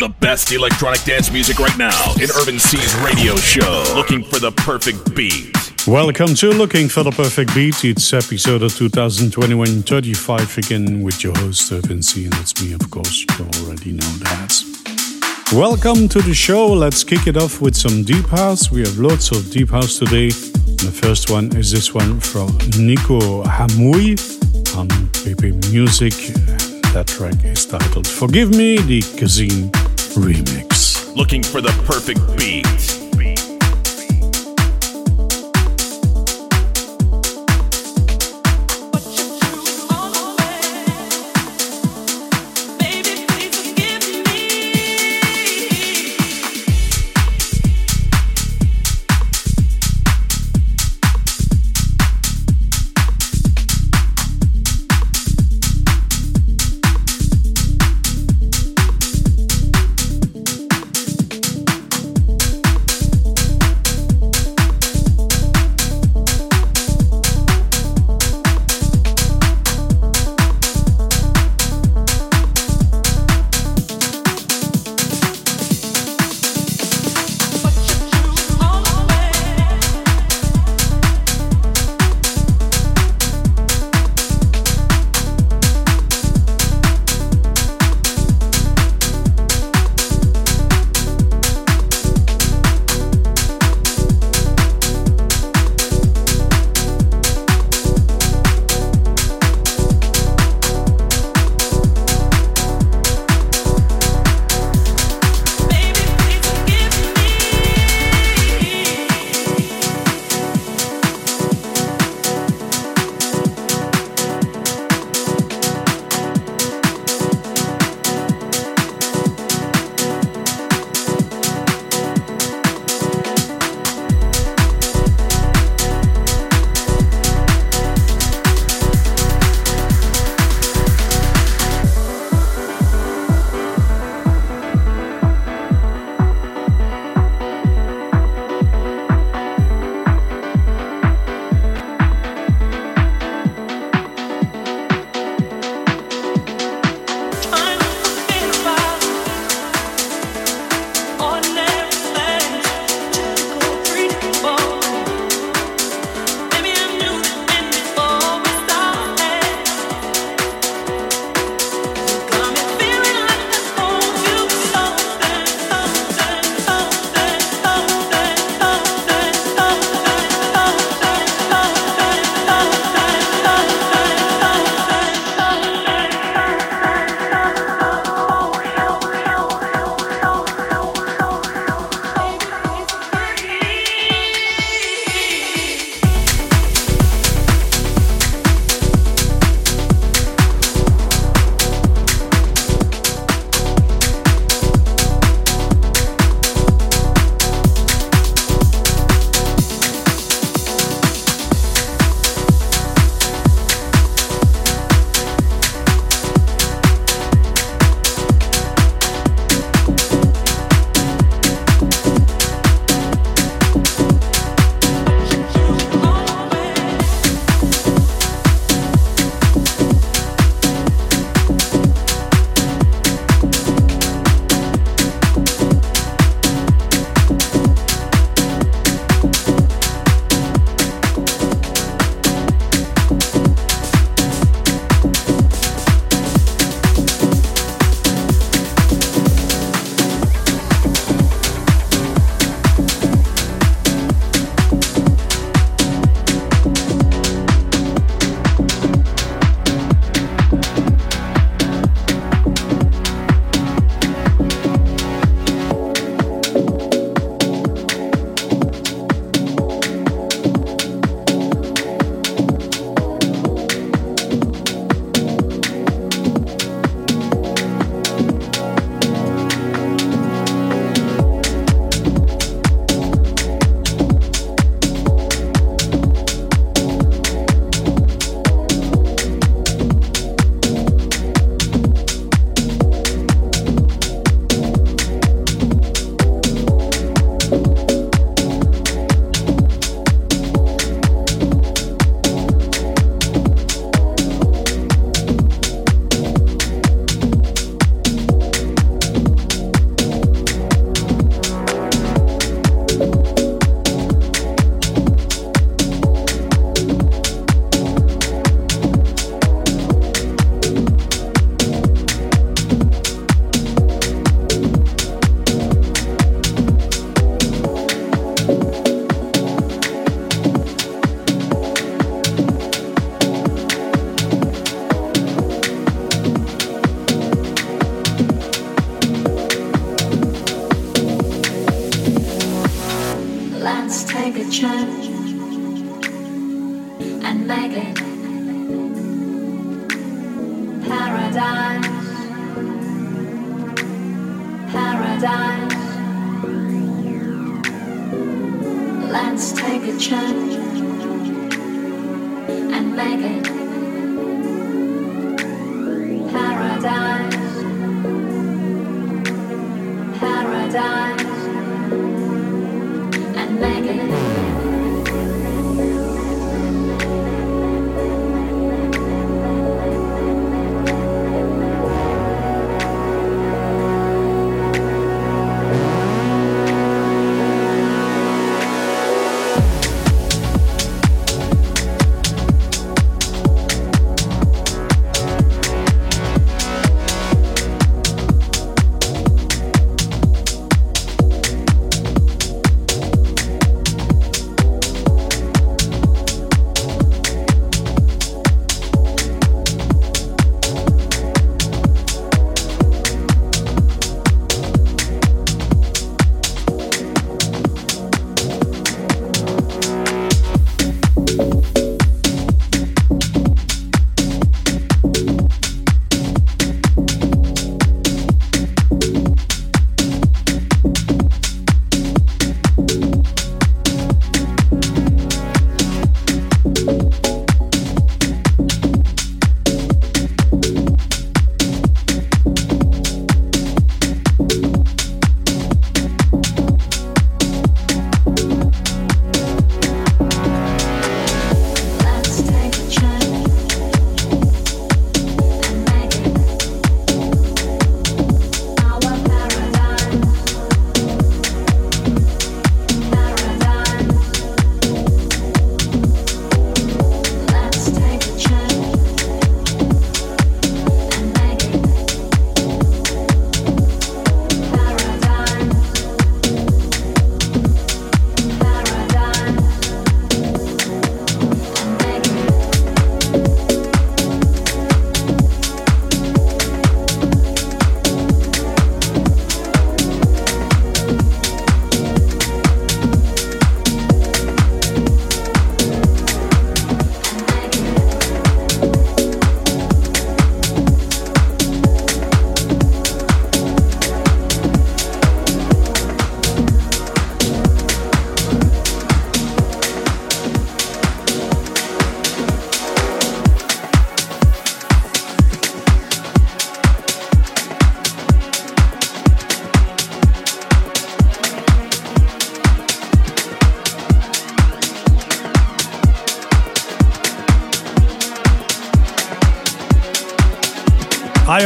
The best electronic dance music right now in Urban C's radio show. Looking for the perfect beat. Welcome to Looking for the Perfect Beat. It's episode of 2021 35 again with your host Urban C, and it's me, of course. You already know that. Welcome to the show. Let's kick it off with some deep house. We have lots of deep house today. The first one is this one from Nico Hamui on PP Music. That track is titled Forgive Me, the Kazine remix. Looking for the perfect beat. paradise. Paradise. Let's take a chance and make it. Paradise. Paradise.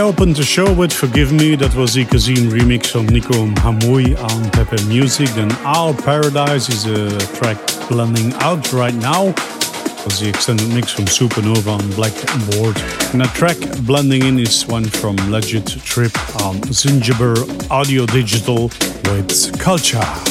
Opened the show with Forgive Me, that was the Kazine remix from Nico Hamui on Pepe Music. Then Our Paradise is a track blending out right now. That was the extended mix from Supernova on Blackboard. And a track blending in is one from Legit Trip on Zingiber Audio Digital with Culture.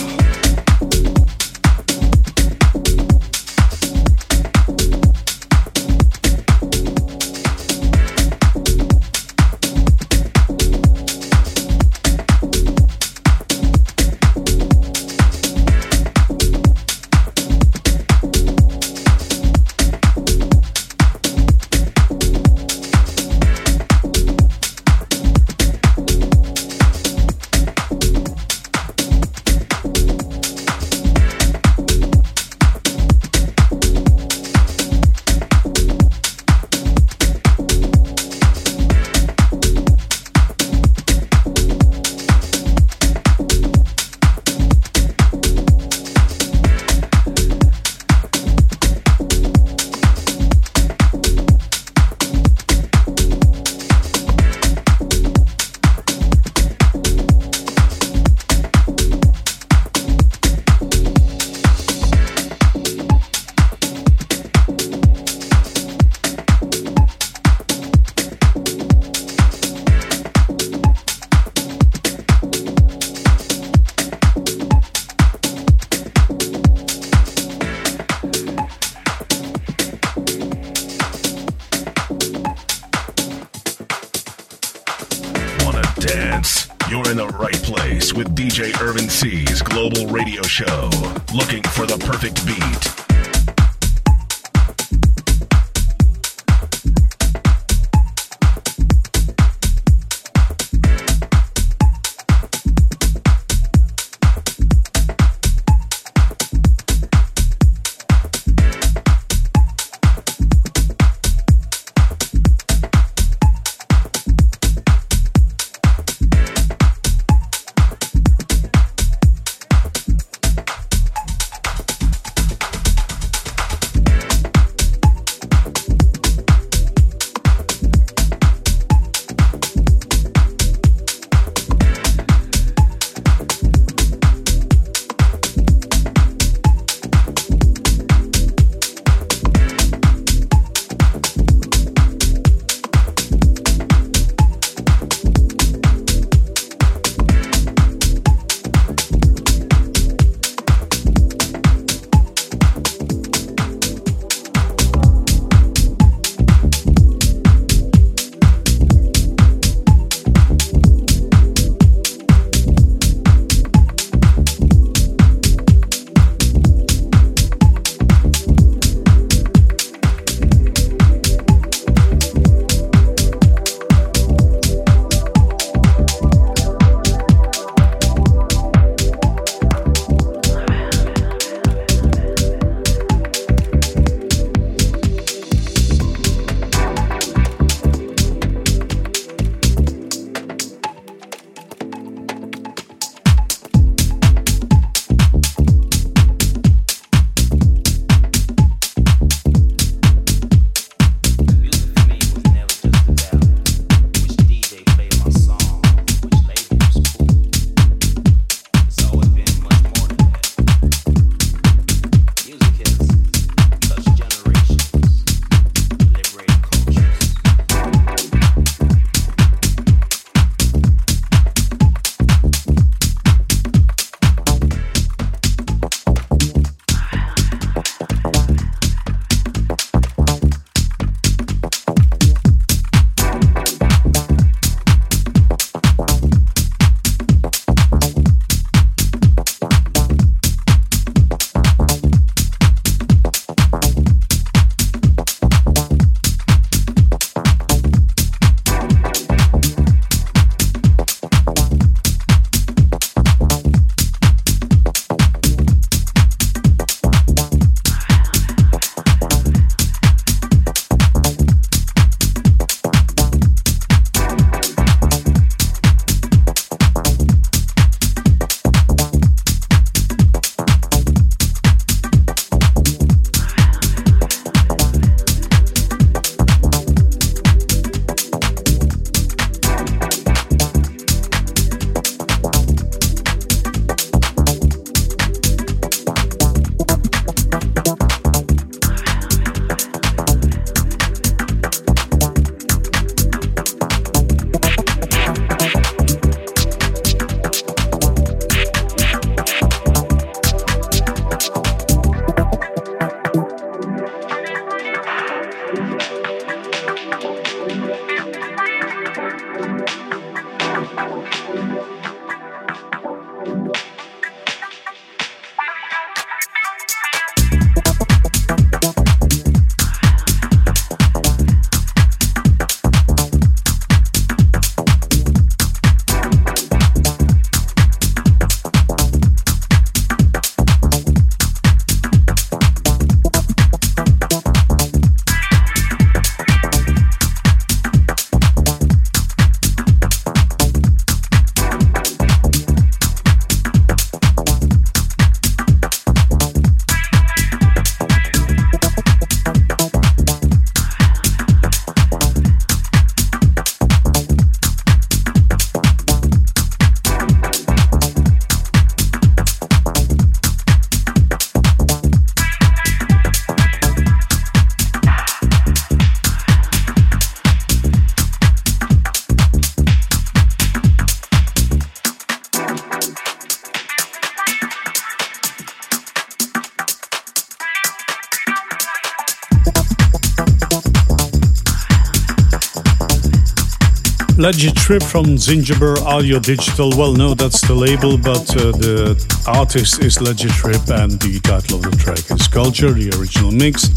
Legit Trip from Zingiber Audio Digital. Well, no, that's the label, but uh, the artist is Legit Trip, and the title of the track is Culture, the original mix.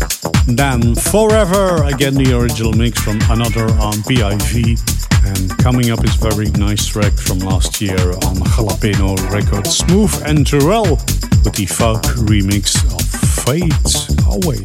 Then Forever, again, the original mix from another on PIV. And coming up is very nice track from last year on Jalapeno Records, Smooth and Terrell with the folk remix of Fade Away.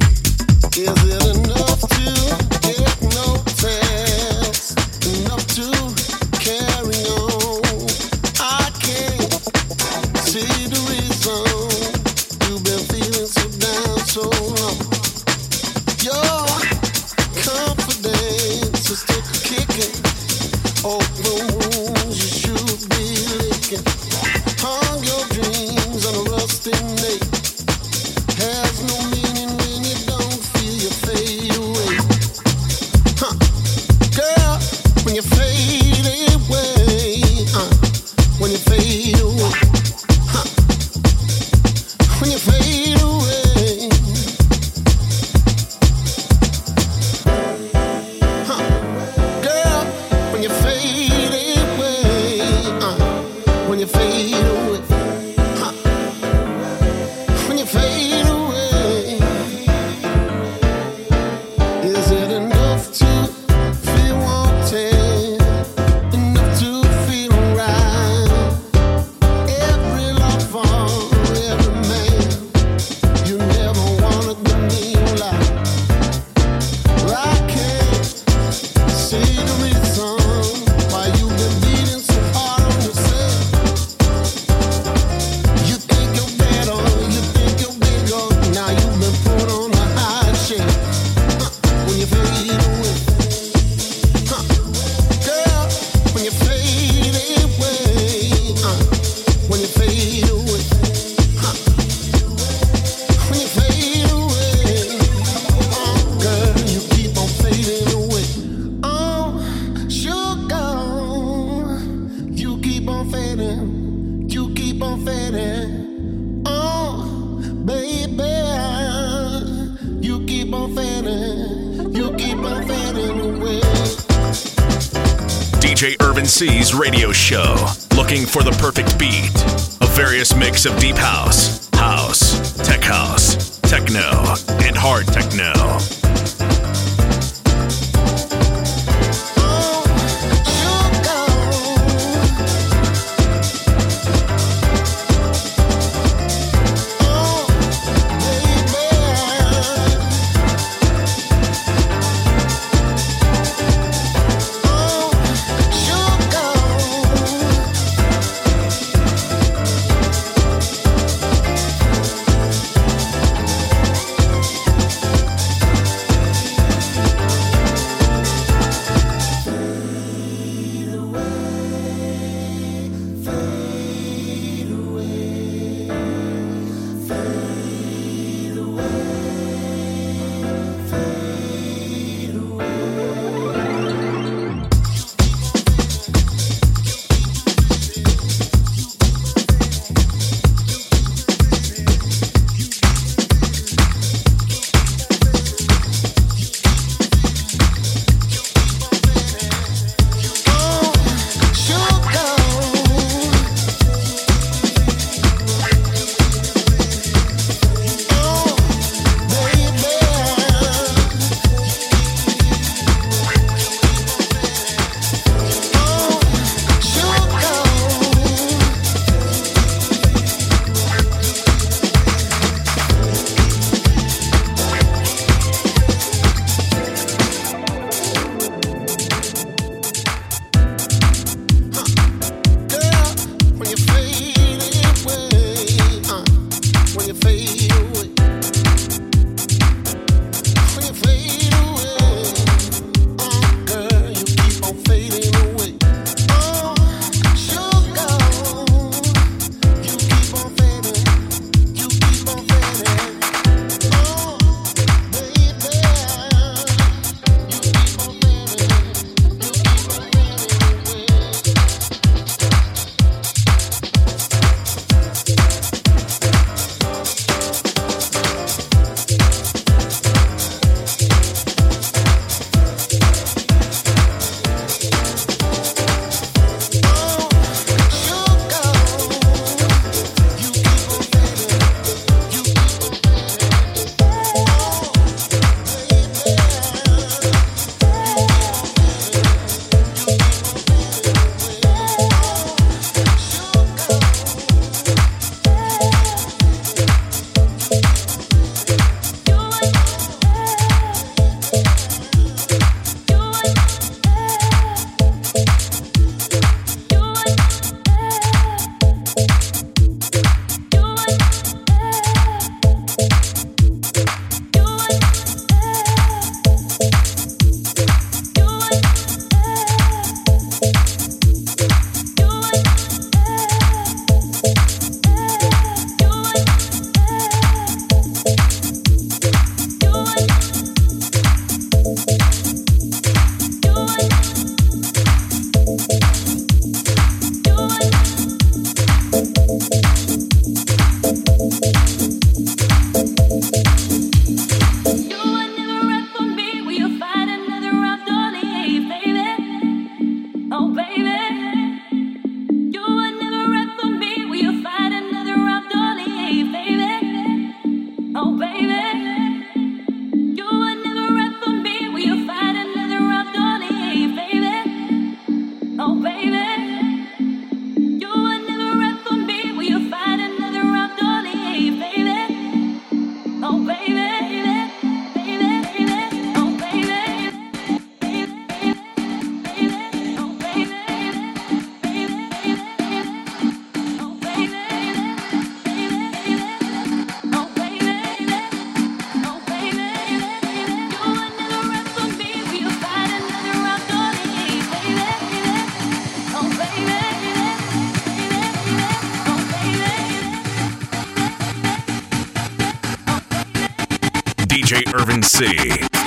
DJ Urban C.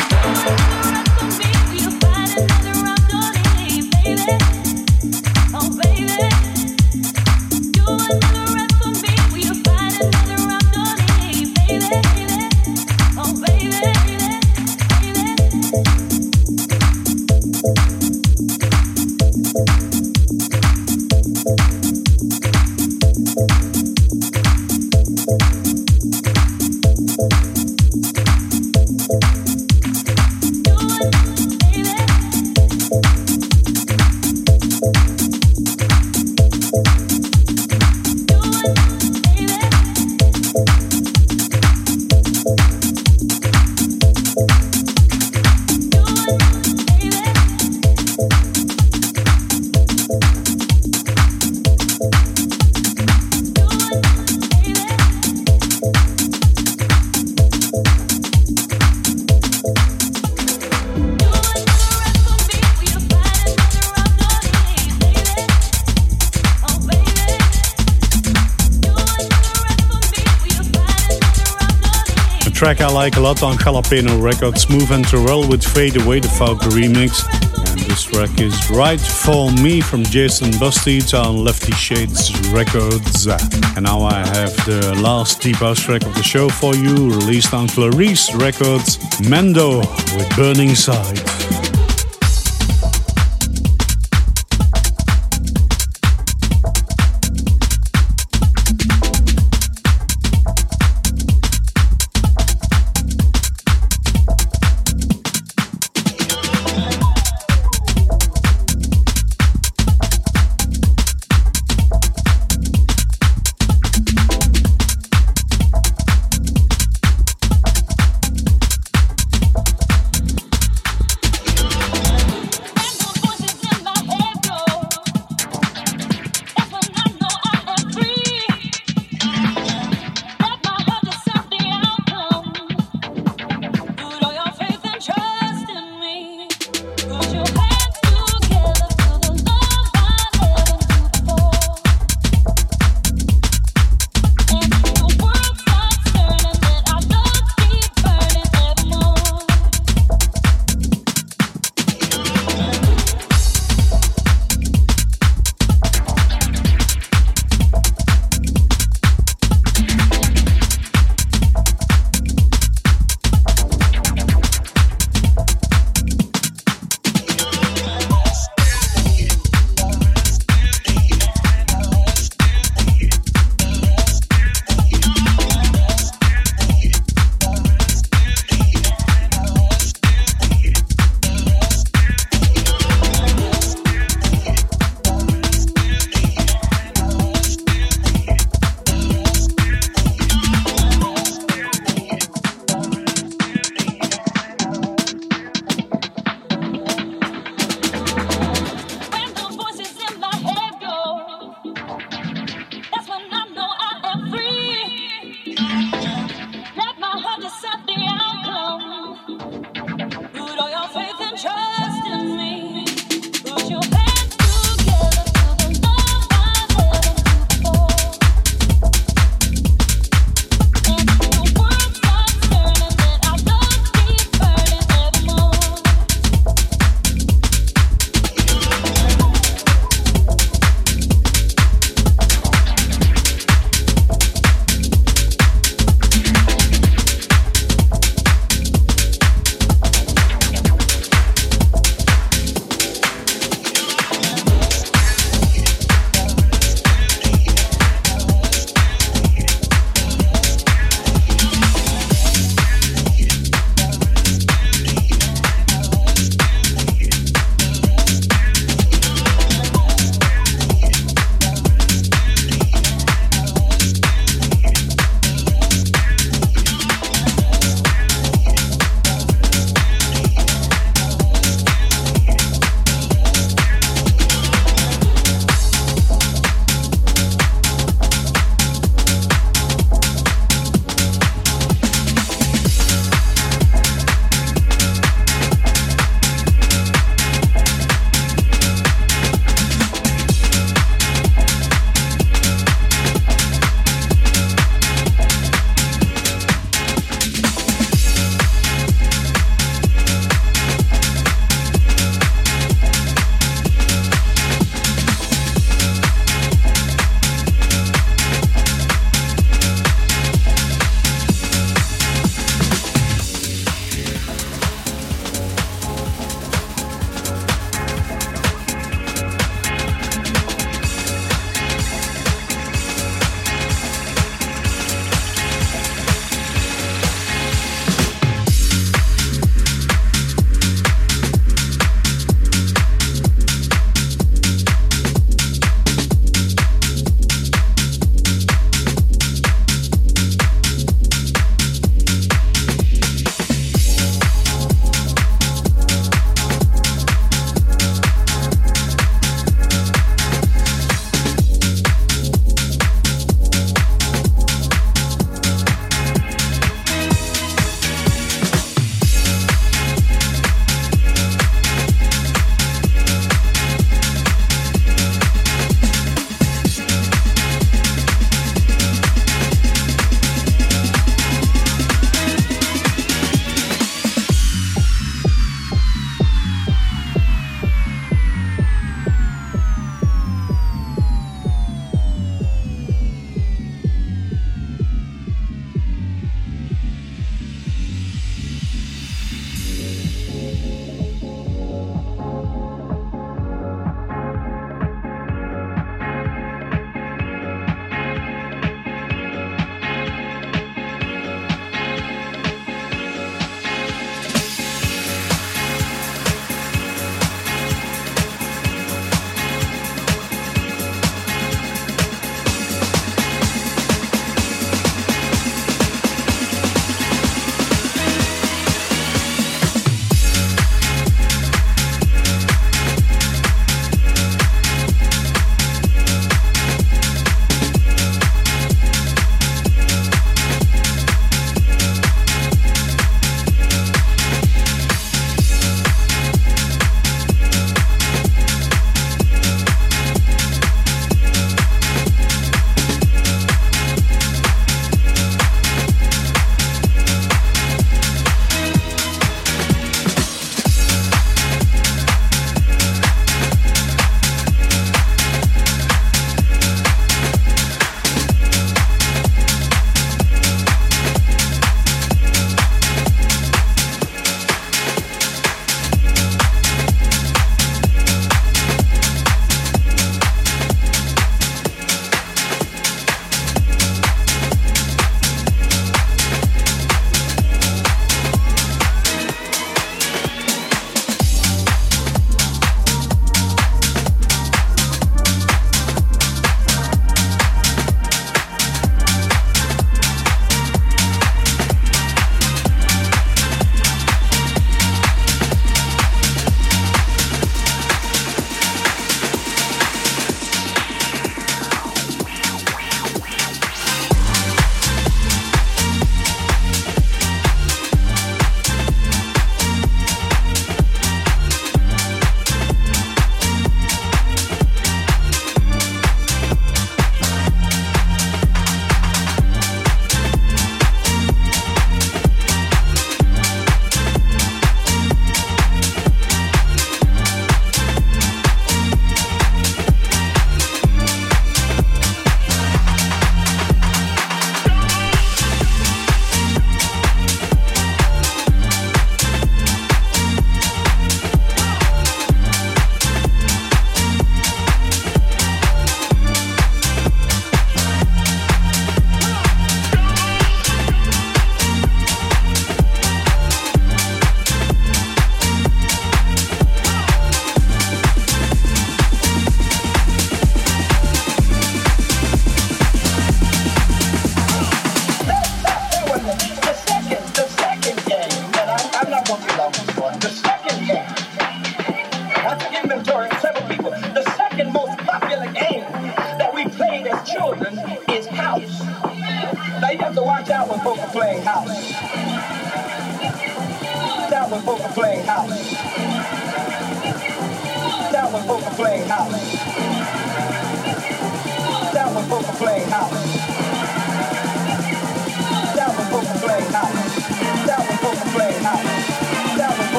lot on Jalapeno Records, Smooth and Terrell with Fade Away, the folk remix. And this track is Right For Me from Jason Busteds on Lefty Shades Records. And now I have the last deep house track of the show for you, released on Clarice Records, Mendo with Burning Side.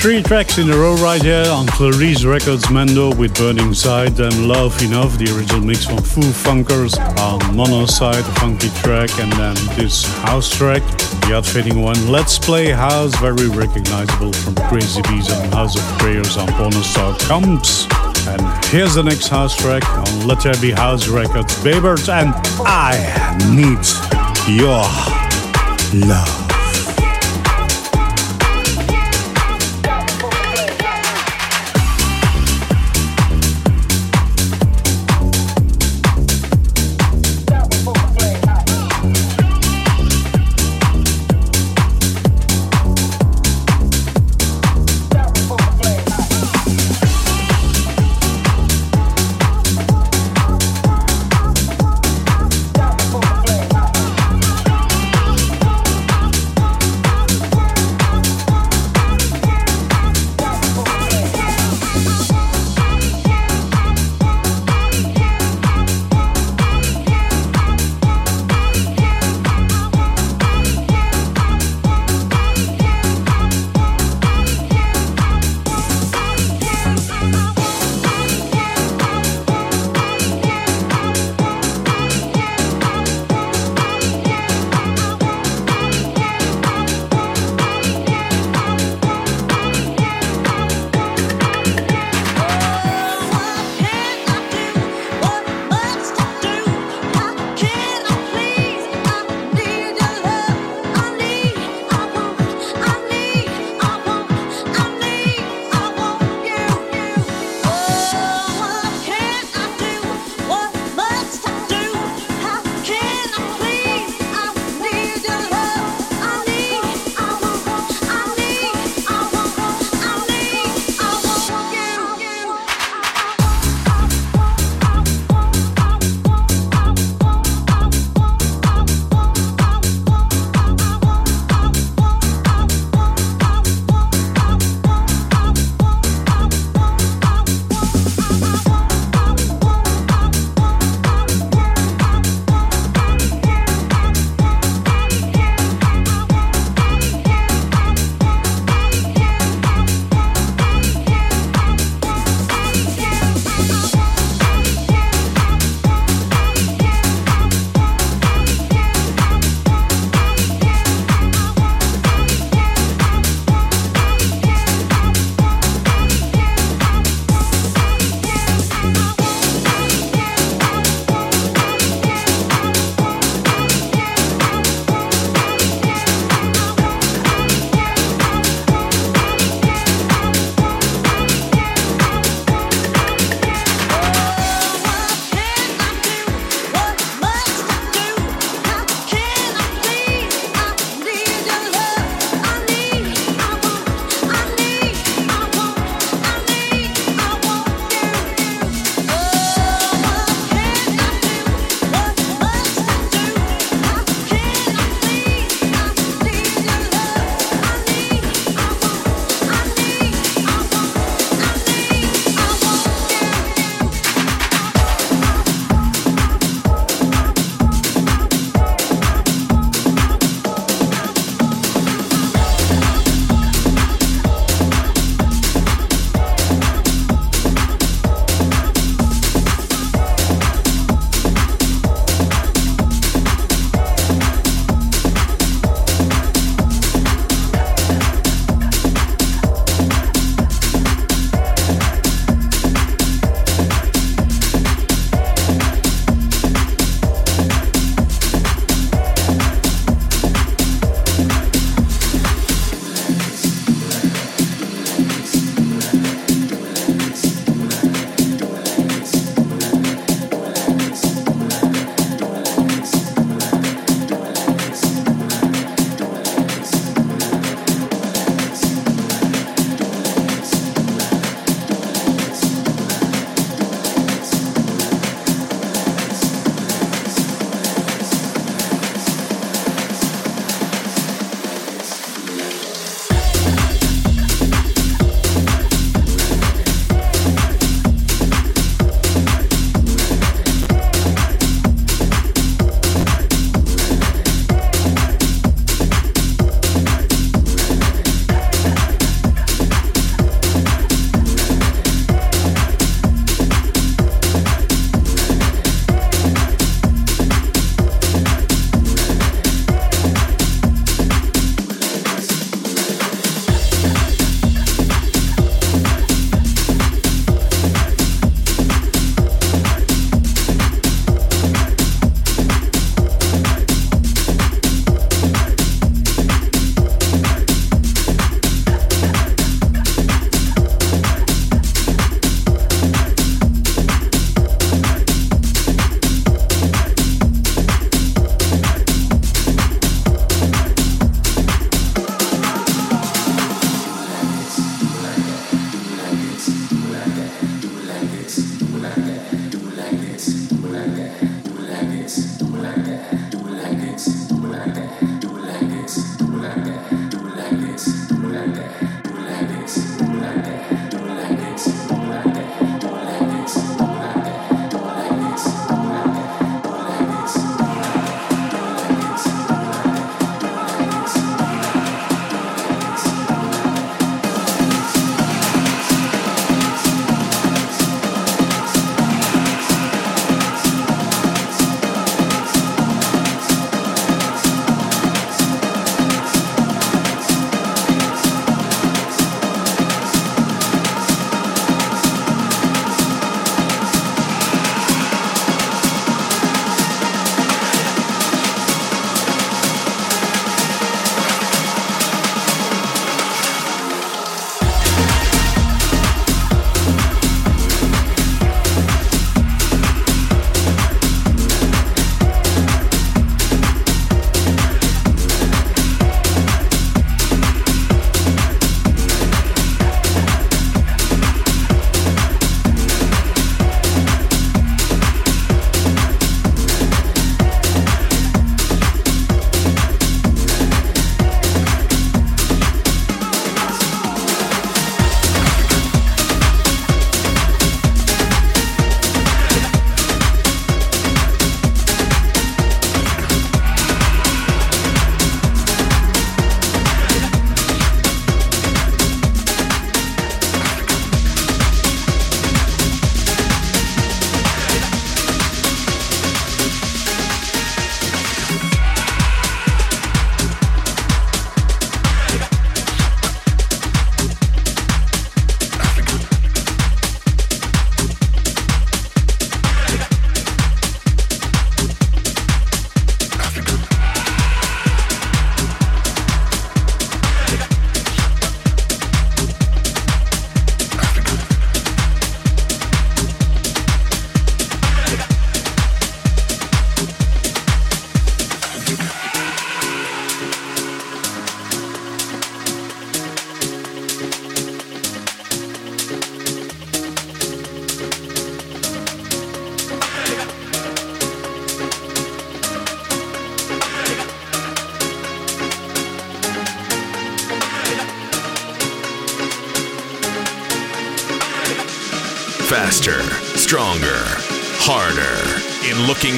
Three tracks in a row right here on Clarice Records Mando with Burning Side and Love Enough, the original mix from Foo Funkers on Mono Side, a funky track, and then this house track, the outfitting one. Let's Play House, very recognizable from Crazy Bees and House of Prayers on Bonus Star Comes. And here's the next house track on Let There Be House Records, Babert, and I Need Your Love.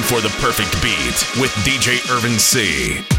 For the perfect beat with DJ Urban C.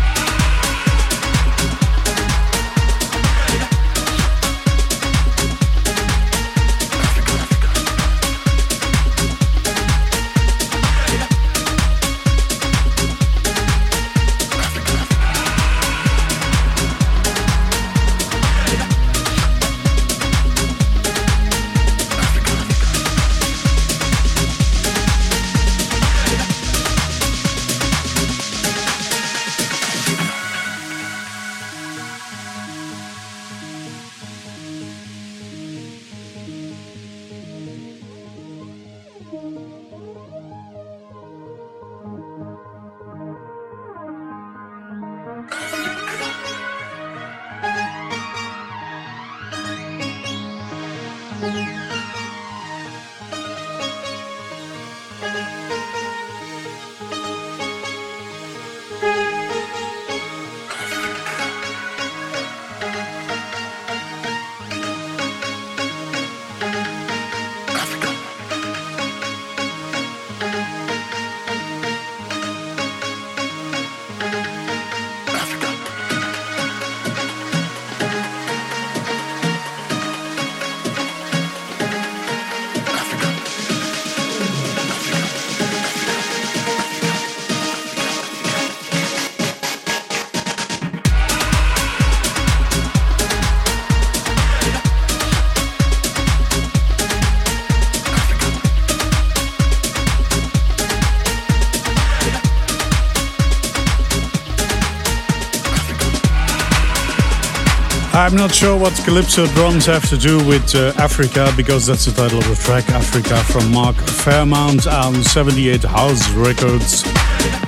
I'm not sure what Calypso drums have to do with uh, Africa, because that's the title of the track, Africa, from Mark Fairmount on 78 House Records.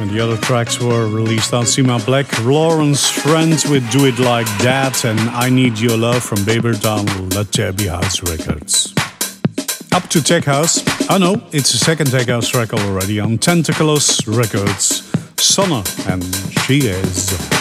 And the other tracks were released on Sima Black, Lawrence Friends with Do It Like That, and I Need Your Love from Babert on Let There Be House Records. Up to Tech House. Oh no, it's a second Tech House track already on Tentacles Records. Sonna, and she is.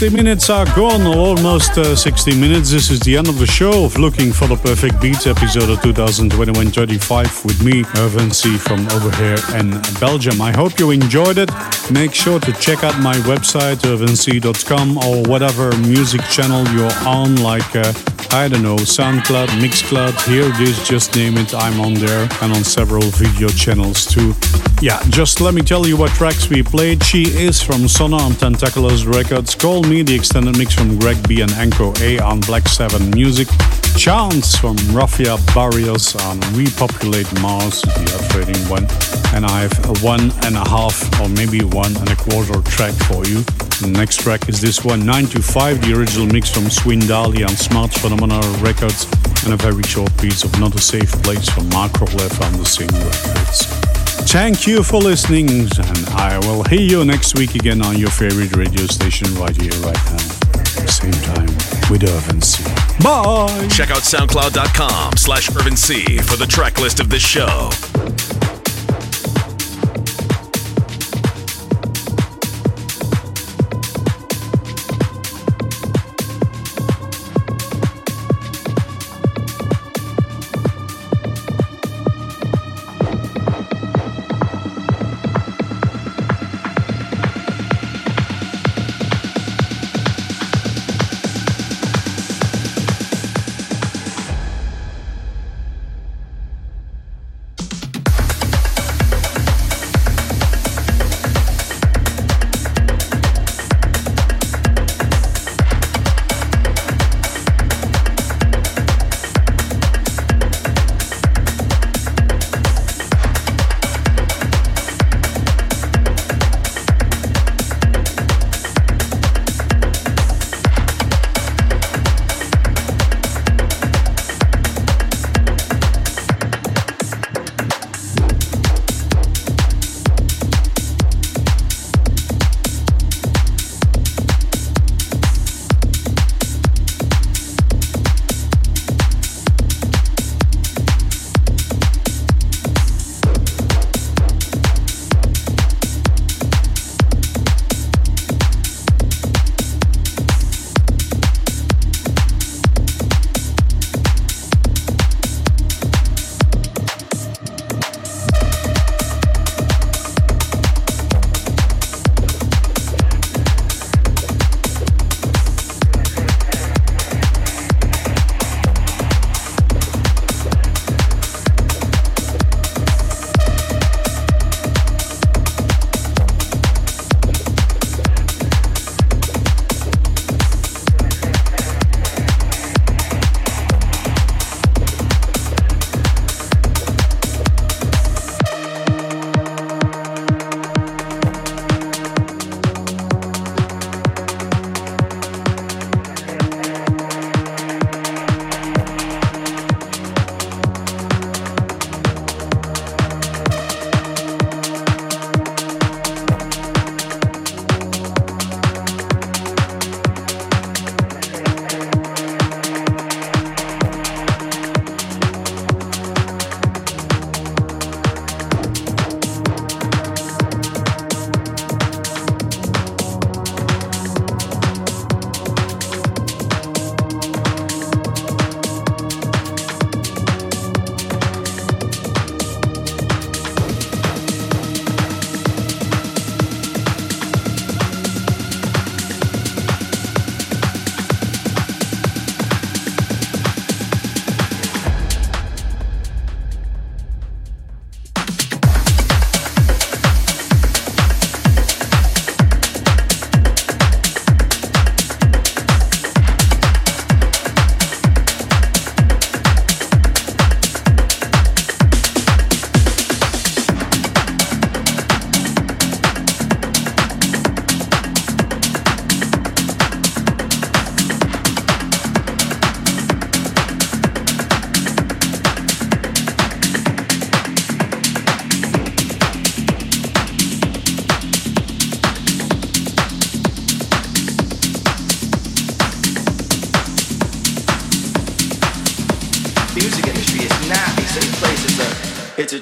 60 minutes are gone, almost uh, 60 minutes. This is the end of the show of Looking for the Perfect Beats episode of 2021 35 with me, Urban C. from over here in Belgium. I hope you enjoyed it. Make sure to check out my website, urbanc.com, or whatever music channel you're on, like uh, I don't know, SoundCloud, Mixcloud, here it is, just name it, I'm on there, and on several video channels too. Yeah, just let me tell you what tracks we played. She is from Sona on Tentacles Records, Call Me, the extended mix from Greg B and Anko A on Black 7 Music, Chance from Rafael Barrios on Repopulate Mars, the upgrading one, and I have a one and a half or maybe one and a quarter track for you. The next track is this one, 925, the original mix from Swindali on Smart Phenomena Records, and a very short piece of Not a Safe Place from Mark Roleff on the same records. Thank you for listening, and I will hear you next week again on your favorite radio station right here, right now. Same time with Urban C. Bye! Check out soundcloud.com slash Urban C for the track list of this show.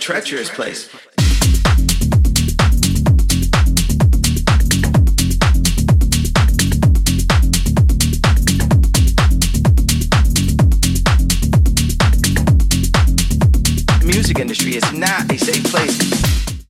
Treacherous place.